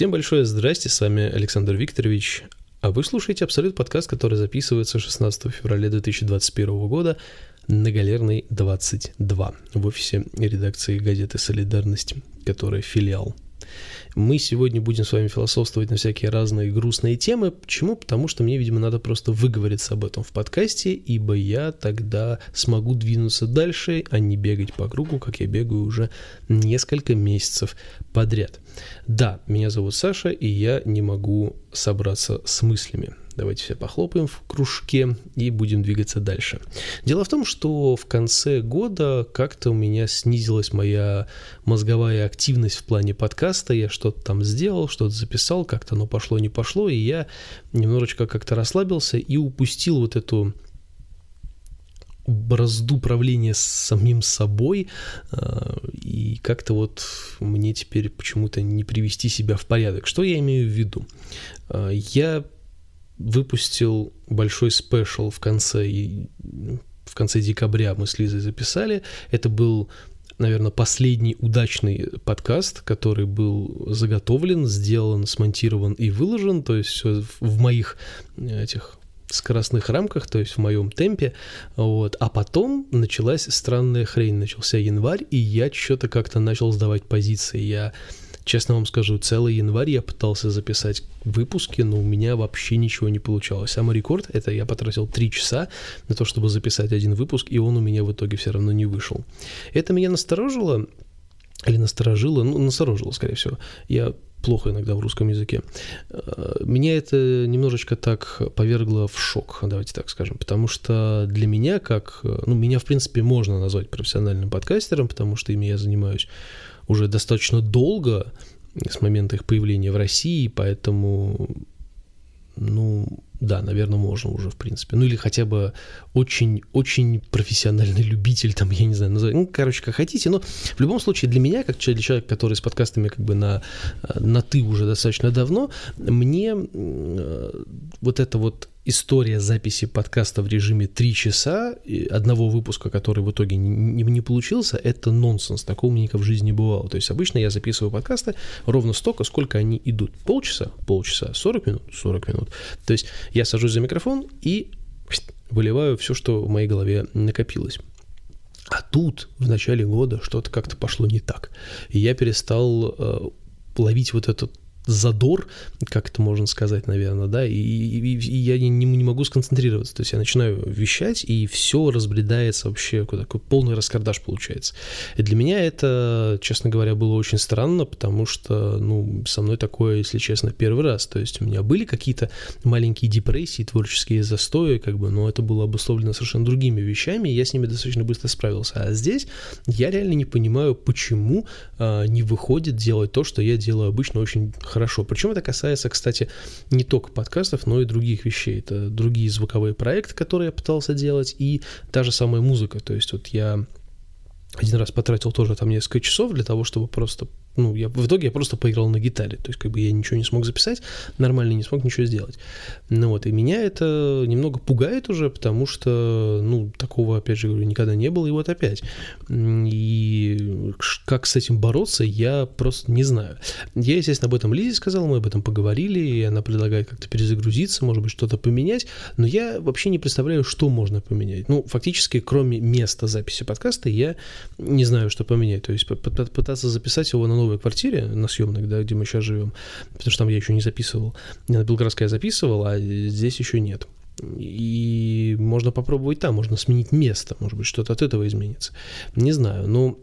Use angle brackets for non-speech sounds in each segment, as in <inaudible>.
Всем большое здрасте, с вами Александр Викторович, а вы слушаете Абсолют подкаст, который записывается 16 февраля 2021 года на Галерной 22 в офисе редакции газеты «Солидарность», которая филиал мы сегодня будем с вами философствовать на всякие разные грустные темы. Почему? Потому что мне, видимо, надо просто выговориться об этом в подкасте, ибо я тогда смогу двинуться дальше, а не бегать по кругу, как я бегаю уже несколько месяцев подряд. Да, меня зовут Саша, и я не могу собраться с мыслями. Давайте все похлопаем в кружке и будем двигаться дальше. Дело в том, что в конце года как-то у меня снизилась моя мозговая активность в плане подкаста. Я что-то там сделал, что-то записал, как-то оно пошло, не пошло, и я немножечко как-то расслабился и упустил вот эту бразду правления с самим собой, а, и как-то вот мне теперь почему-то не привести себя в порядок. Что я имею в виду? А, я выпустил большой спешл в конце, в конце декабря мы с Лизой записали. Это был наверное, последний удачный подкаст, который был заготовлен, сделан, смонтирован и выложен, то есть все в моих этих скоростных рамках, то есть в моем темпе, вот, а потом началась странная хрень, начался январь, и я что-то как-то начал сдавать позиции, я Честно вам скажу, целый январь я пытался записать выпуски, но у меня вообще ничего не получалось. Самый рекорд — это я потратил 3 часа на то, чтобы записать один выпуск, и он у меня в итоге все равно не вышел. Это меня насторожило, или насторожило, ну, насторожило, скорее всего. Я плохо иногда в русском языке. Э, меня это немножечко так повергло в шок, давайте так скажем, потому что для меня, как, ну, меня, в принципе, можно назвать профессиональным подкастером, потому что ими я занимаюсь уже достаточно долго с момента их появления в России, поэтому, ну, да, наверное, можно уже, в принципе. Ну, или хотя бы очень-очень профессиональный <laughs> любитель, там, я не знаю, назвать. Ну, короче, как хотите. Но в любом случае, для меня, как для человека, который с подкастами как бы на, на «ты» уже достаточно давно, мне э, вот это вот история записи подкаста в режиме 3 часа, одного выпуска, который в итоге не, не получился, это нонсенс. Такого меня в жизни не бывало. То есть обычно я записываю подкасты ровно столько, сколько они идут. Полчаса? Полчаса. 40 минут? 40 минут. То есть я сажусь за микрофон и выливаю все, что в моей голове накопилось. А тут в начале года что-то как-то пошло не так. И я перестал э, ловить вот этот задор, как это можно сказать, наверное, да, и, и, и я не, не могу сконцентрироваться, то есть я начинаю вещать, и все разбредается вообще, такой полный раскардаш получается. И для меня это, честно говоря, было очень странно, потому что, ну, со мной такое, если честно, первый раз, то есть у меня были какие-то маленькие депрессии, творческие застои, как бы, но это было обусловлено совершенно другими вещами, и я с ними достаточно быстро справился, а здесь я реально не понимаю, почему а, не выходит делать то, что я делаю обычно очень хорошо. Причем это касается, кстати, не только подкастов, но и других вещей. Это другие звуковые проекты, которые я пытался делать, и та же самая музыка. То есть вот я один раз потратил тоже там несколько часов для того, чтобы просто ну, я, в итоге я просто поиграл на гитаре, то есть как бы я ничего не смог записать, нормально не смог ничего сделать. Ну вот, и меня это немного пугает уже, потому что, ну, такого, опять же, говорю, никогда не было, и вот опять. И как с этим бороться, я просто не знаю. Я, естественно, об этом Лизе сказал, мы об этом поговорили, и она предлагает как-то перезагрузиться, может быть, что-то поменять, но я вообще не представляю, что можно поменять. Ну, фактически, кроме места записи подкаста, я не знаю, что поменять. То есть пытаться записать его на новой квартире, на съемной, да, где мы сейчас живем, потому что там я еще не записывал. На Белградской я записывал, а здесь еще нет. И можно попробовать там, можно сменить место, может быть, что-то от этого изменится. Не знаю, но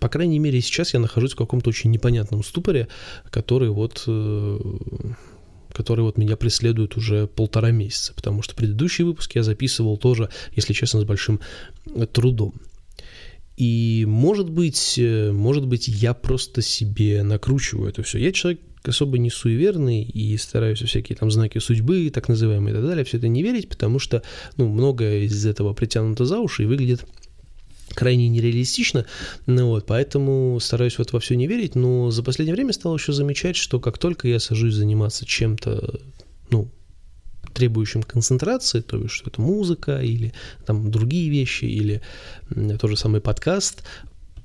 по крайней мере, сейчас я нахожусь в каком-то очень непонятном ступоре, который вот э, который вот меня преследует уже полтора месяца, потому что предыдущие выпуски я записывал тоже, если честно, с большим трудом. И может быть, э, может быть, я просто себе накручиваю это все. Я человек особо не суеверный и стараюсь всякие там знаки судьбы, так называемые и так далее, все это не верить, потому что, ну, многое из этого притянуто за уши и выглядит крайне нереалистично, ну вот, поэтому стараюсь вот во все не верить, но за последнее время стал еще замечать, что как только я сажусь заниматься чем-то, ну, требующим концентрации, то есть что это музыка или там другие вещи, или тот же самый подкаст,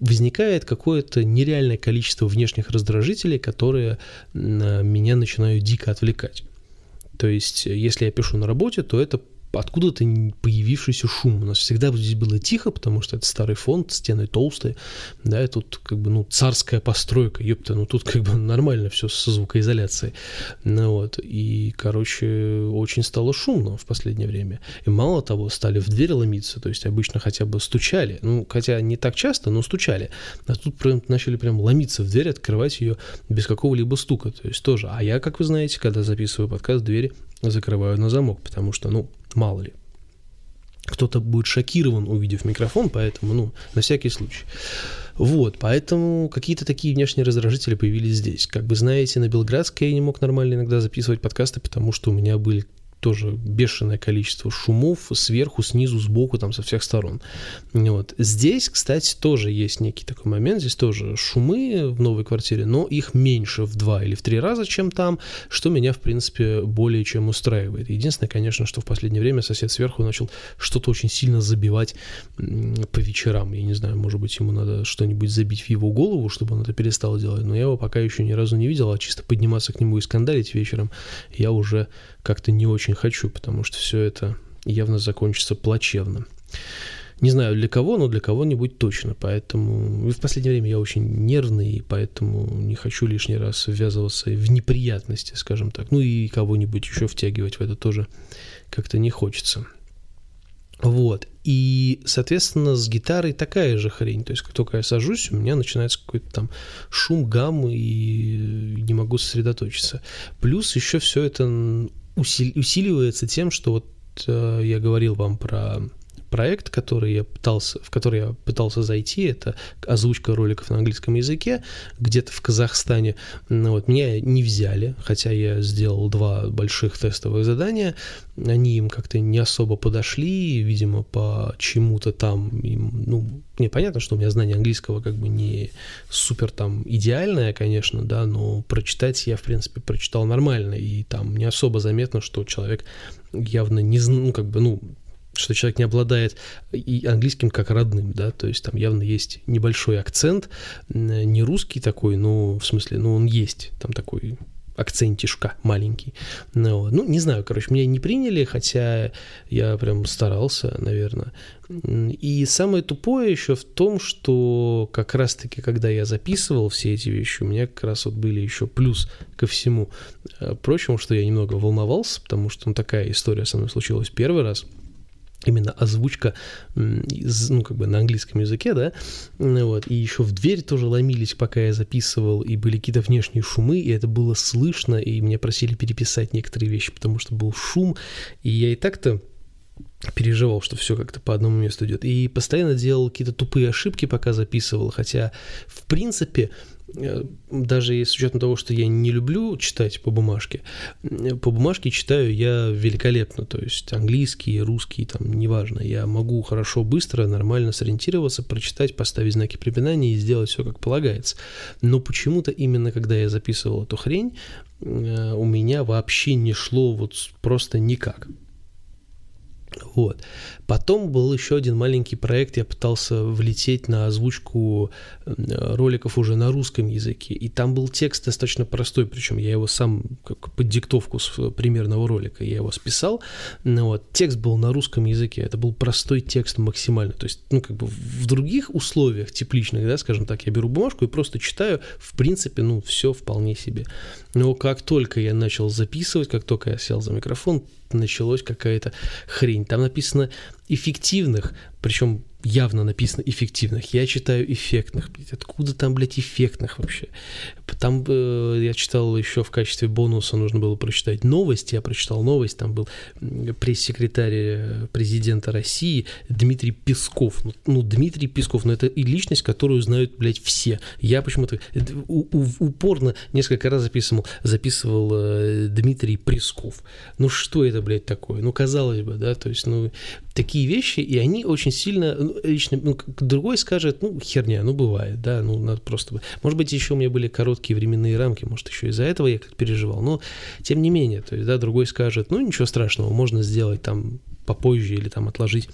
возникает какое-то нереальное количество внешних раздражителей, которые меня начинают дико отвлекать. То есть, если я пишу на работе, то это откуда-то появившийся шум. У нас всегда здесь было тихо, потому что это старый фонд, стены толстые, да, и тут как бы, ну, царская постройка, ёпта, ну, тут как бы нормально все со звукоизоляцией. Ну, вот, и, короче, очень стало шумно в последнее время. И мало того, стали в дверь ломиться, то есть обычно хотя бы стучали, ну, хотя не так часто, но стучали. А тут прям начали прям ломиться в дверь, открывать ее без какого-либо стука, то есть тоже. А я, как вы знаете, когда записываю подкаст, двери закрываю на замок, потому что, ну, мало ли. Кто-то будет шокирован, увидев микрофон, поэтому, ну, на всякий случай. Вот, поэтому какие-то такие внешние раздражители появились здесь. Как бы знаете, на Белградской я не мог нормально иногда записывать подкасты, потому что у меня были тоже бешеное количество шумов сверху, снизу, сбоку, там со всех сторон. Вот. Здесь, кстати, тоже есть некий такой момент, здесь тоже шумы в новой квартире, но их меньше в два или в три раза, чем там, что меня, в принципе, более чем устраивает. Единственное, конечно, что в последнее время сосед сверху начал что-то очень сильно забивать по вечерам. Я не знаю, может быть, ему надо что-нибудь забить в его голову, чтобы он это перестал делать, но я его пока еще ни разу не видел, а чисто подниматься к нему и скандалить вечером я уже как-то не очень хочу, потому что все это явно закончится плачевно. Не знаю для кого, но для кого-нибудь точно. Поэтому и в последнее время я очень нервный, и поэтому не хочу лишний раз ввязываться в неприятности, скажем так. Ну и кого-нибудь еще втягивать в это тоже как-то не хочется. Вот. И, соответственно, с гитарой такая же хрень. То есть, как только я сажусь, у меня начинается какой-то там шум, гаммы, и не могу сосредоточиться. Плюс еще все это усиливается тем, что вот э, я говорил вам про проект, который я пытался, в который я пытался зайти, это озвучка роликов на английском языке, где-то в Казахстане. Ну, вот, меня не взяли, хотя я сделал два больших тестовых задания, они им как-то не особо подошли, видимо, по чему-то там им, ну, не понятно, что у меня знание английского как бы не супер там идеальное, конечно, да, но прочитать я, в принципе, прочитал нормально, и там не особо заметно, что человек явно не, ну, как бы, ну, что человек не обладает и английским как родным, да, то есть там явно есть небольшой акцент, не русский такой, но в смысле, ну он есть, там такой акцентишка маленький. Ну, ну, не знаю, короче, меня не приняли, хотя я прям старался, наверное. И самое тупое еще в том, что как раз-таки, когда я записывал все эти вещи, у меня как раз вот были еще плюс ко всему э, прочему, что я немного волновался, потому что ну, такая история со мной случилась первый раз – именно озвучка ну, как бы на английском языке, да, вот, и еще в дверь тоже ломились, пока я записывал, и были какие-то внешние шумы, и это было слышно, и меня просили переписать некоторые вещи, потому что был шум, и я и так-то переживал, что все как-то по одному месту идет. И постоянно делал какие-то тупые ошибки, пока записывал. Хотя, в принципе, Э, даже с учетом того, что я не люблю читать по бумажке, по бумажке читаю я великолепно, то есть английский, русский, там, неважно, я могу хорошо, быстро, нормально сориентироваться, прочитать, поставить знаки препинания и сделать все как полагается. Но почему-то именно когда я записывал эту хрень, э, у меня вообще не шло вот просто никак. Вот. Потом был еще один маленький проект, я пытался влететь на озвучку роликов уже на русском языке, и там был текст достаточно простой, причем я его сам как под диктовку с примерного ролика, я его списал, ну, вот, текст был на русском языке, это был простой текст максимально, то есть, ну, как бы в других условиях тепличных, да, скажем так, я беру бумажку и просто читаю, в принципе, ну, все вполне себе. Но как только я начал записывать, как только я сел за микрофон, началась какая-то хрень. Там написано эффективных, причем явно написано эффективных. Я читаю эффектных. Откуда там, блядь, эффектных вообще? Там э, я читал еще в качестве бонуса нужно было прочитать новости. Я прочитал новость. Там был пресс-секретарь э, президента России Дмитрий Песков. Ну, ну, Дмитрий Песков, ну, это и личность, которую знают, блядь, все. Я почему-то упорно несколько раз записывал, записывал э, Дмитрий Песков. Ну, что это, блядь, такое? Ну, казалось бы, да, то есть, ну, такие вещи, и они очень сильно, ну, лично, ну, другой скажет, ну, херня, ну, бывает, да, ну, надо просто... Может быть, еще у меня были короткие временные рамки, может, еще из-за этого я как переживал, но, тем не менее, то есть, да, другой скажет, ну, ничего страшного, можно сделать там попозже или там отложить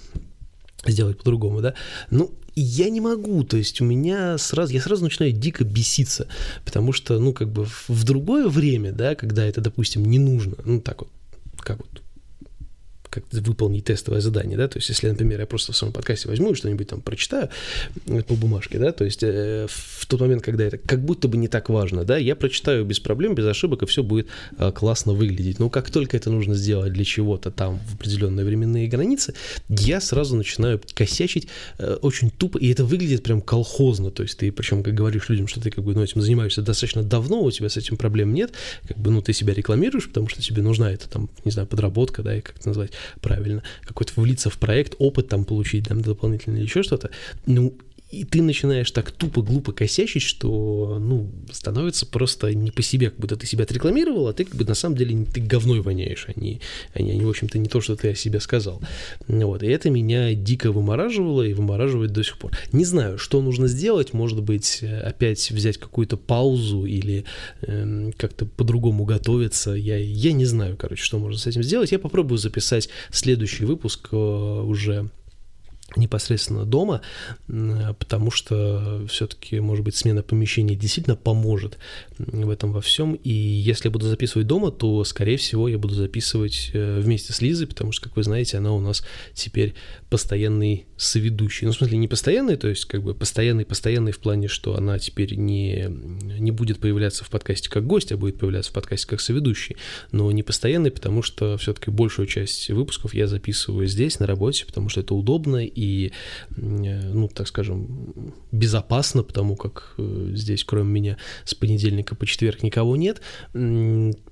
сделать по-другому, да. Ну, я не могу, то есть у меня сразу, я сразу начинаю дико беситься, потому что, ну, как бы в другое время, да, когда это, допустим, не нужно, ну, так вот, как вот как выполнить тестовое задание, да, то есть если, например, я просто в своем подкасте возьму и что-нибудь там прочитаю э, по бумажке, да, то есть э, в тот момент, когда это как будто бы не так важно, да, я прочитаю без проблем, без ошибок, и все будет э, классно выглядеть. Но как только это нужно сделать для чего-то там в определенные временные границы, я сразу начинаю косячить э, очень тупо, и это выглядит прям колхозно, то есть ты, причем, как говоришь людям, что ты как бы ну, этим занимаешься достаточно давно, у тебя с этим проблем нет, как бы, ну, ты себя рекламируешь, потому что тебе нужна эта там, не знаю, подработка, да, и как это назвать, правильно, какой-то влиться в проект, опыт там получить, там, дополнительно или еще что-то, ну, и ты начинаешь так тупо, глупо косячить, что, ну, становится просто не по себе, как будто ты себя отрекламировал, а ты как бы на самом деле ты говной воняешь, они, они, они в общем-то, не то, что ты о себе сказал. Вот, и это меня дико вымораживало и вымораживает до сих пор. Не знаю, что нужно сделать, может быть, опять взять какую-то паузу или э, как-то по-другому готовиться, я, я не знаю, короче, что можно с этим сделать. Я попробую записать следующий выпуск э, уже непосредственно дома, потому что все-таки, может быть, смена помещений действительно поможет в этом во всем. И если я буду записывать дома, то, скорее всего, я буду записывать э, вместе с Лизой, потому что, как вы знаете, она у нас теперь постоянный соведущий. Ну, в смысле, не постоянный, то есть, как бы постоянный-постоянный в плане, что она теперь не, не будет появляться в подкасте как гость, а будет появляться в подкасте как соведущий. Но не постоянный, потому что все-таки большую часть выпусков я записываю здесь, на работе, потому что это удобно и, ну, так скажем, безопасно, потому как э, здесь, кроме меня, с понедельника по четверг никого нет,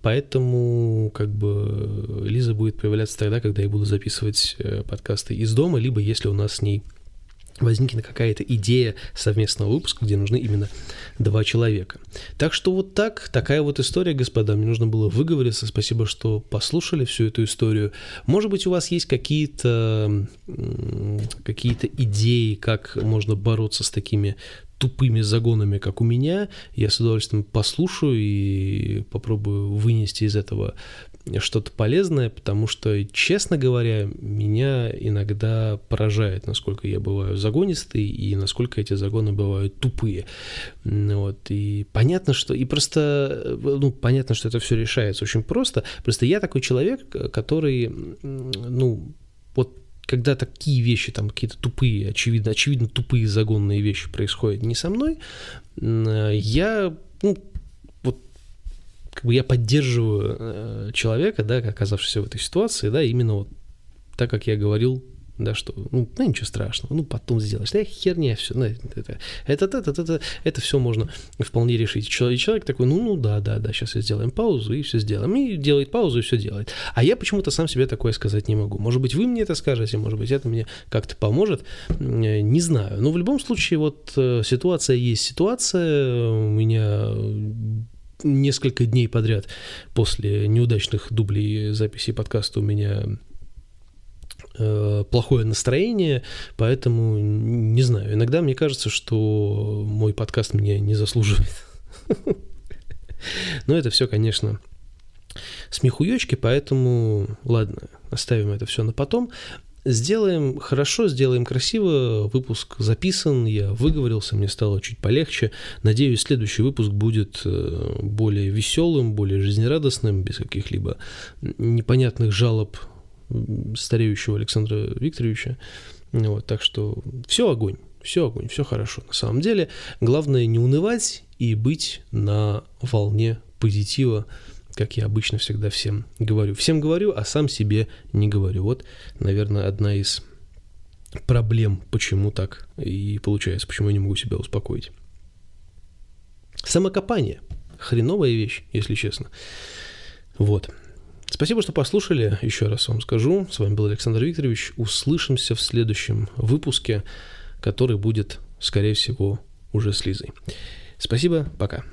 поэтому, как бы, Лиза будет появляться тогда, когда я буду записывать э, подкасты из дома, либо если у нас с ней возникнет какая-то идея совместного выпуска, где нужны именно два человека. Так что вот так, такая вот история, господа. Мне нужно было выговориться. Спасибо, что послушали всю эту историю. Может быть, у вас есть какие-то какие-то идеи, как можно бороться с такими тупыми загонами, как у меня, я с удовольствием послушаю и попробую вынести из этого что-то полезное, потому что, честно говоря, меня иногда поражает, насколько я бываю загонистый и насколько эти загоны бывают тупые. Вот, и понятно, что... И просто, ну, понятно, что это все решается очень просто. Просто я такой человек, который, ну, вот когда такие вещи, там какие-то тупые, очевидно, очевидно тупые загонные вещи происходят не со мной, я ну, как бы я поддерживаю э, человека, да, оказавшегося в этой ситуации, да, именно вот так, как я говорил, да, что, ну, ну ничего страшного, ну, потом сделаешь, да, херня все, ну, это, это, это, это, это, это, все можно вполне решить. И человек такой, ну, ну, да, да, да, сейчас сделаем паузу и все сделаем, и делает паузу и все делает. А я почему-то сам себе такое сказать не могу. Может быть, вы мне это скажете, может быть, это мне как-то поможет, не знаю. Но в любом случае, вот э, ситуация есть ситуация, у меня несколько дней подряд после неудачных дублей записи подкаста у меня э, плохое настроение, поэтому не знаю. Иногда мне кажется, что мой подкаст меня не заслуживает. Но это все, конечно, смехуёчки, поэтому ладно, оставим это все на потом. Сделаем хорошо, сделаем красиво. Выпуск записан, я выговорился, мне стало чуть полегче. Надеюсь, следующий выпуск будет э, более веселым, более жизнерадостным, без каких-либо непонятных жалоб стареющего Александра Викторовича. Вот, так что все огонь, все огонь, все хорошо. На самом деле, главное не унывать и быть на волне позитива, как я обычно всегда всем говорю. Всем говорю, а сам себе не говорю. Вот, наверное, одна из проблем, почему так и получается, почему я не могу себя успокоить. Самокопание. Хреновая вещь, если честно. Вот. Спасибо, что послушали. Еще раз вам скажу. С вами был Александр Викторович. Услышимся в следующем выпуске, который будет, скорее всего, уже с Лизой. Спасибо, пока.